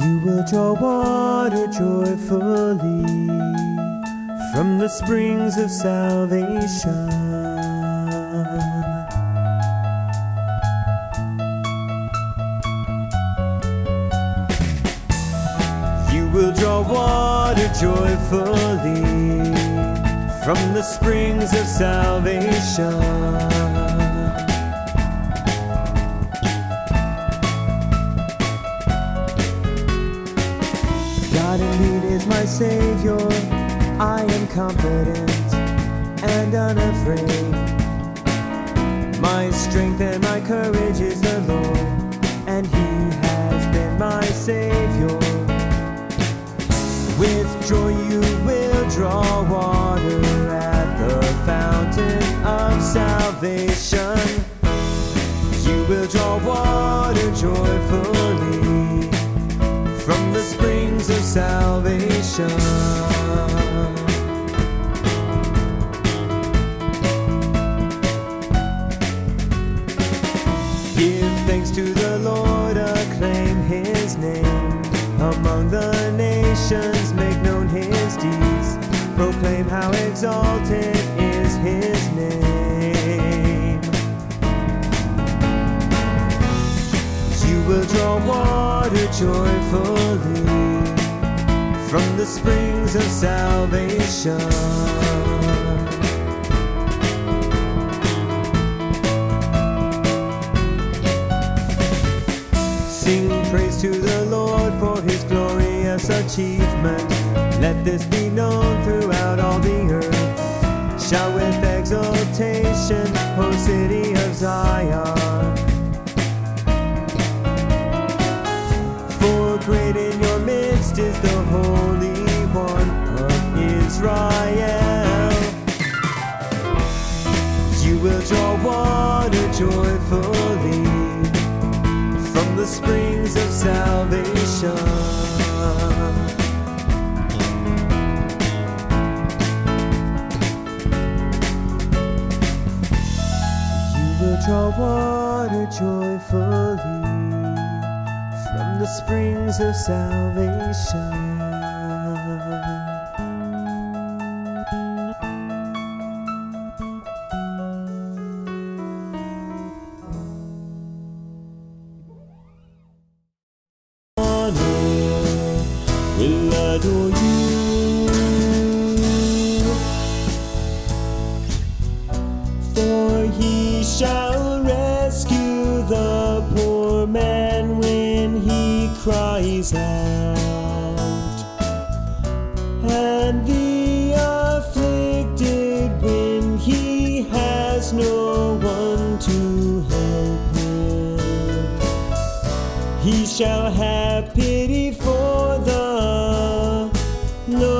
You will draw water joyfully from the springs of salvation. You will draw water joyfully from the springs of salvation. God indeed is my Savior. I am confident and unafraid. My strength and my courage is the Lord, and He has been my Savior. With joy you will draw water at the fountain of salvation. You will draw water joyfully salvation. Give thanks to the Lord, acclaim his name. Among the nations, make known his deeds. Proclaim how exalted is his name. You will draw water joyfully from the springs of salvation. Sing praise to the Lord for his glorious achievement. Let this be known throughout all the earth. Shout with exultation, O city of Zion. For great Israel. You will draw water joyfully from the springs of salvation. You will draw water joyfully from the springs of salvation. Adore you. For he shall rescue the poor man when he cries out, and the afflicted when he has no one to help him. He shall have pity no.